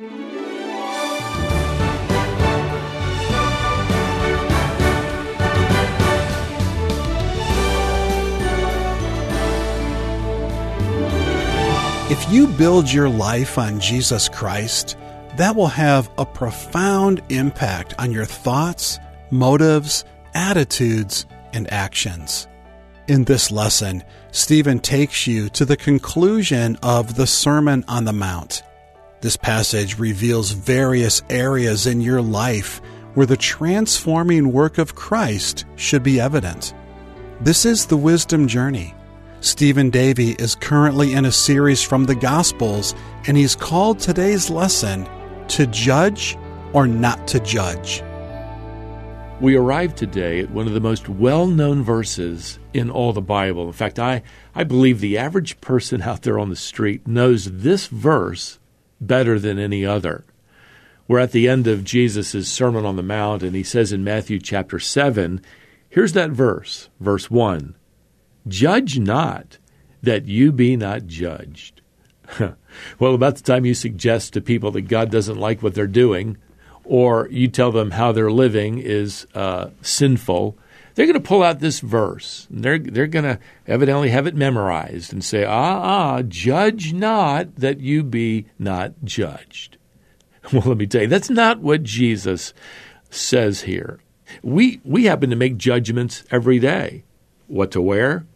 If you build your life on Jesus Christ, that will have a profound impact on your thoughts, motives, attitudes, and actions. In this lesson, Stephen takes you to the conclusion of the Sermon on the Mount. This passage reveals various areas in your life where the transforming work of Christ should be evident. This is the wisdom journey Stephen Davey is currently in a series from the Gospels, and he's called today's lesson To Judge or Not to Judge. We arrive today at one of the most well known verses in all the Bible. In fact, I, I believe the average person out there on the street knows this verse better than any other. We're at the end of Jesus' Sermon on the Mount, and he says in Matthew chapter 7, here's that verse, verse 1 Judge not that you be not judged. well, about the time you suggest to people that God doesn't like what they're doing, or you tell them how they're living is uh, sinful, they're going to pull out this verse. they're they're going to evidently have it memorized and say, "Ah, ah, judge not that you be not judged." Well, let me tell you, that's not what Jesus says here. We we happen to make judgments every day. What to wear,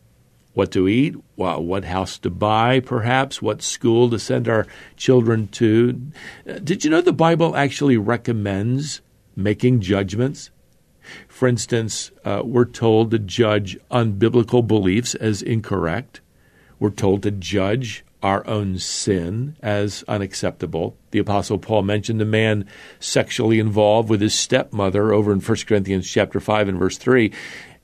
what to eat, what house to buy, perhaps, what school to send our children to. Did you know the Bible actually recommends making judgments? For instance, uh, we're told to judge unbiblical beliefs as incorrect. We're told to judge our own sin as unacceptable. The Apostle Paul mentioned a man sexually involved with his stepmother over in 1 Corinthians chapter 5 and verse 3.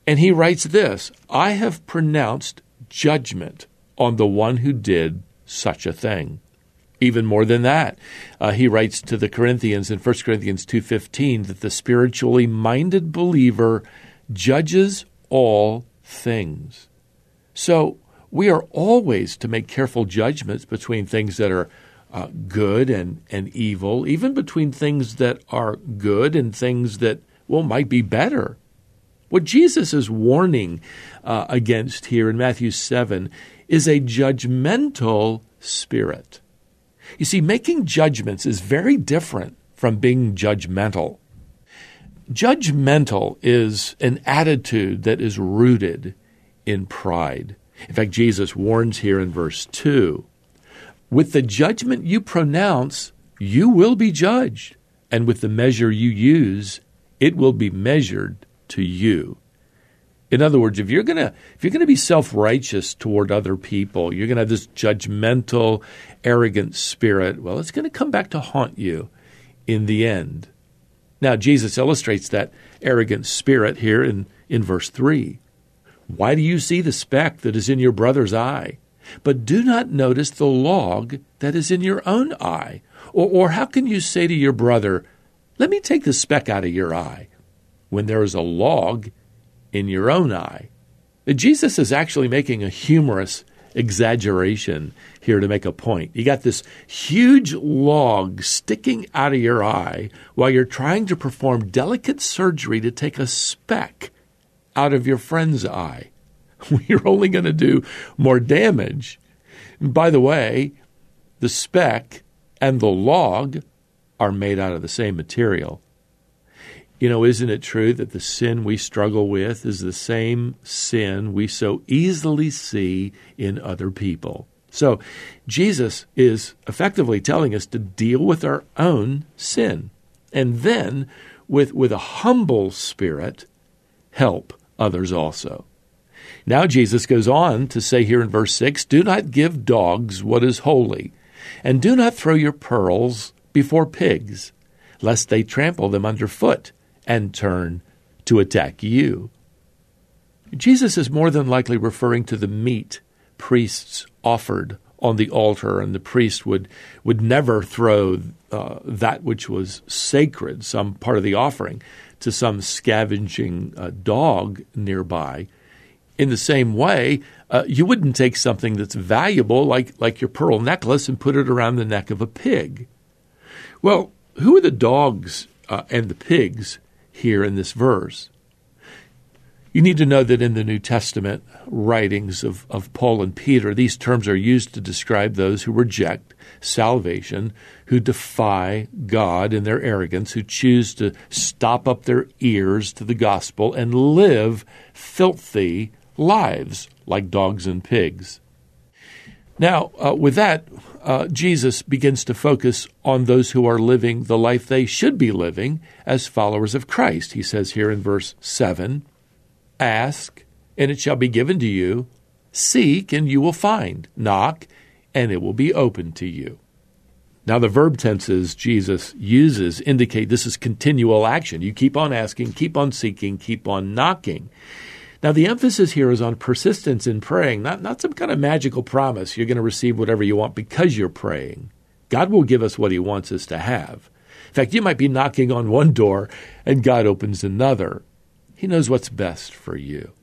And he writes this I have pronounced judgment on the one who did such a thing. Even more than that, uh, he writes to the Corinthians in 1 Corinthians 2:15 that the spiritually minded believer judges all things. So, we are always to make careful judgments between things that are uh, good and, and evil, even between things that are good and things that, well, might be better. What Jesus is warning uh, against here in Matthew 7 is a judgmental spirit. You see, making judgments is very different from being judgmental. Judgmental is an attitude that is rooted in pride. In fact, Jesus warns here in verse 2 With the judgment you pronounce, you will be judged, and with the measure you use, it will be measured to you. In other words, if you're gonna if you're gonna be self righteous toward other people, you're gonna have this judgmental, arrogant spirit. Well, it's gonna come back to haunt you in the end. Now, Jesus illustrates that arrogant spirit here in, in verse three. Why do you see the speck that is in your brother's eye, but do not notice the log that is in your own eye? Or, or how can you say to your brother, Let me take the speck out of your eye, when there is a log in your own eye. Jesus is actually making a humorous exaggeration here to make a point. You got this huge log sticking out of your eye while you're trying to perform delicate surgery to take a speck out of your friend's eye. You're only going to do more damage. And by the way, the speck and the log are made out of the same material. You know, isn't it true that the sin we struggle with is the same sin we so easily see in other people? So, Jesus is effectively telling us to deal with our own sin and then, with, with a humble spirit, help others also. Now, Jesus goes on to say here in verse 6 Do not give dogs what is holy, and do not throw your pearls before pigs, lest they trample them underfoot and turn to attack you. Jesus is more than likely referring to the meat priests offered on the altar, and the priest would, would never throw uh, that which was sacred, some part of the offering, to some scavenging uh, dog nearby. In the same way, uh, you wouldn't take something that's valuable, like, like your pearl necklace, and put it around the neck of a pig. Well, who are the dogs uh, and the pigs here in this verse? You need to know that in the New Testament writings of, of Paul and Peter, these terms are used to describe those who reject salvation, who defy God in their arrogance, who choose to stop up their ears to the gospel and live filthy lives like dogs and pigs. Now, uh, with that, uh, Jesus begins to focus on those who are living the life they should be living as followers of Christ. He says here in verse 7 Ask, and it shall be given to you. Seek, and you will find. Knock, and it will be open to you. Now, the verb tenses Jesus uses indicate this is continual action. You keep on asking, keep on seeking, keep on knocking. Now, the emphasis here is on persistence in praying, not, not some kind of magical promise you're going to receive whatever you want because you're praying. God will give us what He wants us to have. In fact, you might be knocking on one door and God opens another. He knows what's best for you.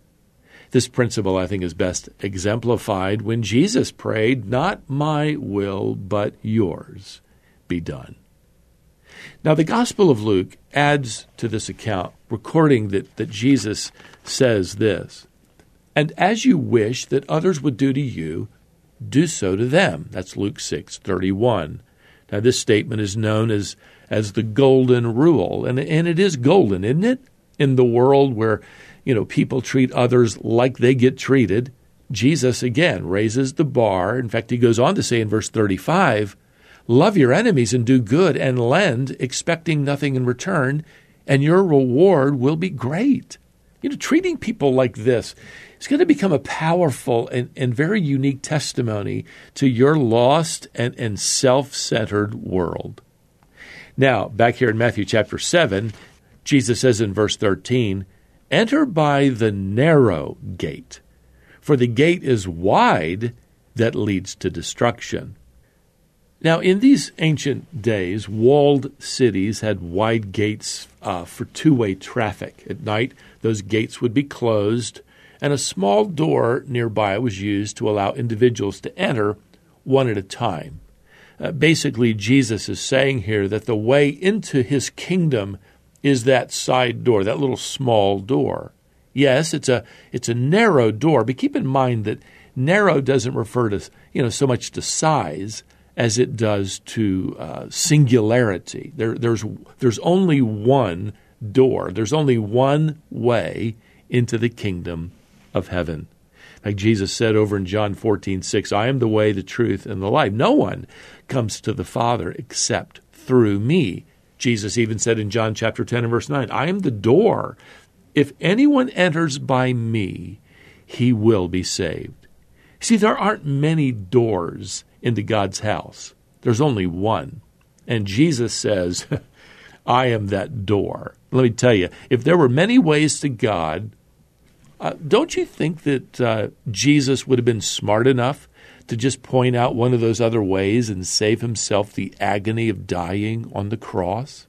This principle, I think, is best exemplified when Jesus prayed, Not my will, but yours be done. Now, the Gospel of Luke adds to this account, recording that, that Jesus says this And as you wish that others would do to you, do so to them. That's Luke 6 31. Now, this statement is known as, as the Golden Rule, and, and it is golden, isn't it? In the world where you know, people treat others like they get treated. Jesus again raises the bar. In fact, he goes on to say in verse 35, Love your enemies and do good and lend, expecting nothing in return, and your reward will be great. You know, treating people like this is going to become a powerful and, and very unique testimony to your lost and, and self centered world. Now, back here in Matthew chapter 7, Jesus says in verse 13, Enter by the narrow gate, for the gate is wide that leads to destruction. Now, in these ancient days, walled cities had wide gates uh, for two way traffic. At night, those gates would be closed, and a small door nearby was used to allow individuals to enter one at a time. Uh, basically, Jesus is saying here that the way into his kingdom is that side door, that little small door. Yes, it's a it's a narrow door, but keep in mind that narrow doesn't refer to you know so much to size as it does to uh, singularity. There, there's there's only one door. There's only one way into the kingdom of heaven. Like Jesus said over in John 14, 6, I am the way, the truth, and the life. No one comes to the Father except through me. Jesus even said in John chapter 10 and verse 9, I am the door. If anyone enters by me, he will be saved. See, there aren't many doors into God's house, there's only one. And Jesus says, I am that door. Let me tell you, if there were many ways to God, uh, don't you think that uh, Jesus would have been smart enough to just point out one of those other ways and save himself the agony of dying on the cross?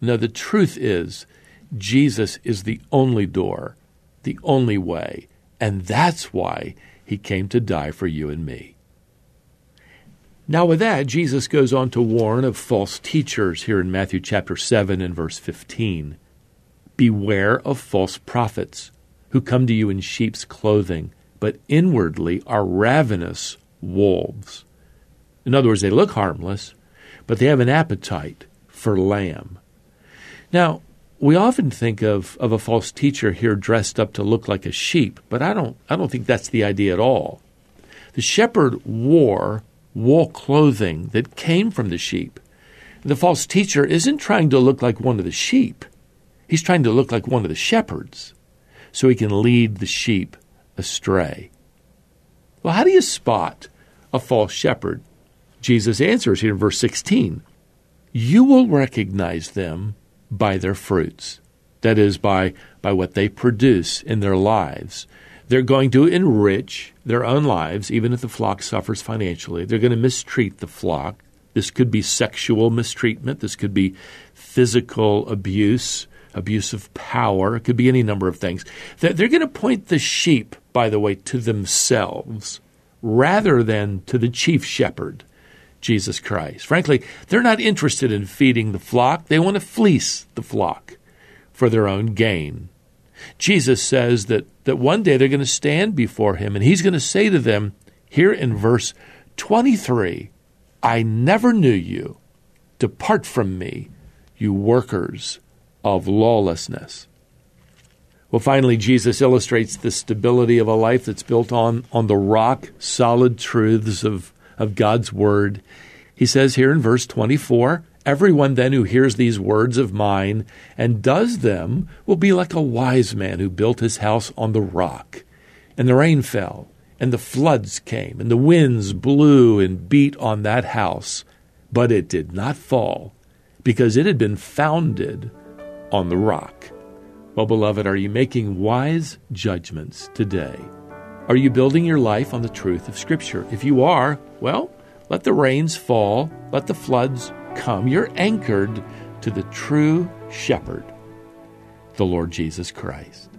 No, the truth is, Jesus is the only door, the only way, and that's why he came to die for you and me. Now, with that, Jesus goes on to warn of false teachers here in Matthew chapter 7 and verse 15. Beware of false prophets who come to you in sheep's clothing but inwardly are ravenous wolves. In other words, they look harmless, but they have an appetite for lamb. Now, we often think of, of a false teacher here dressed up to look like a sheep, but I don't, I don't think that's the idea at all. The shepherd wore wool clothing that came from the sheep. The false teacher isn't trying to look like one of the sheep, he's trying to look like one of the shepherds so he can lead the sheep astray. Well, how do you spot a false shepherd? Jesus answers here in verse 16 You will recognize them by their fruits. That is, by, by what they produce in their lives. They're going to enrich their own lives, even if the flock suffers financially. They're going to mistreat the flock. This could be sexual mistreatment, this could be physical abuse, abuse of power. It could be any number of things. They're going to point the sheep, by the way, to themselves rather than to the chief shepherd. Jesus Christ. Frankly, they're not interested in feeding the flock, they want to fleece the flock for their own gain. Jesus says that, that one day they're going to stand before him and he's going to say to them, here in verse 23, I never knew you. Depart from me, you workers of lawlessness. Well, finally, Jesus illustrates the stability of a life that's built on, on the rock solid truths of, of God's Word. He says here in verse 24 Everyone then who hears these words of mine and does them will be like a wise man who built his house on the rock. And the rain fell, and the floods came, and the winds blew and beat on that house, but it did not fall, because it had been founded on the rock. Well, beloved, are you making wise judgments today? Are you building your life on the truth of Scripture? If you are, well, let the rains fall, let the floods come. You're anchored to the true shepherd, the Lord Jesus Christ.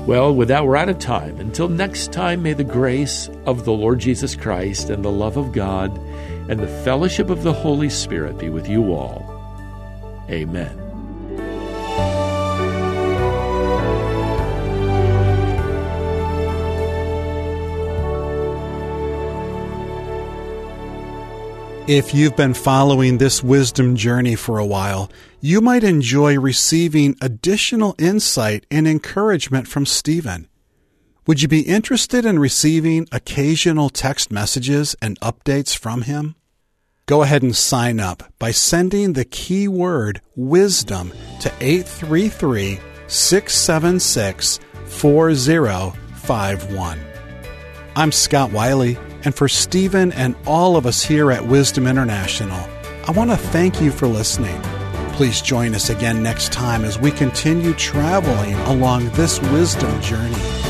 Well, with that, we're out of time. Until next time, may the grace of the Lord Jesus Christ and the love of God and the fellowship of the Holy Spirit be with you all. Amen. If you've been following this wisdom journey for a while, you might enjoy receiving additional insight and encouragement from Stephen. Would you be interested in receiving occasional text messages and updates from him? Go ahead and sign up by sending the keyword wisdom to 833 676 4051. I'm Scott Wiley. And for Stephen and all of us here at Wisdom International, I want to thank you for listening. Please join us again next time as we continue traveling along this wisdom journey.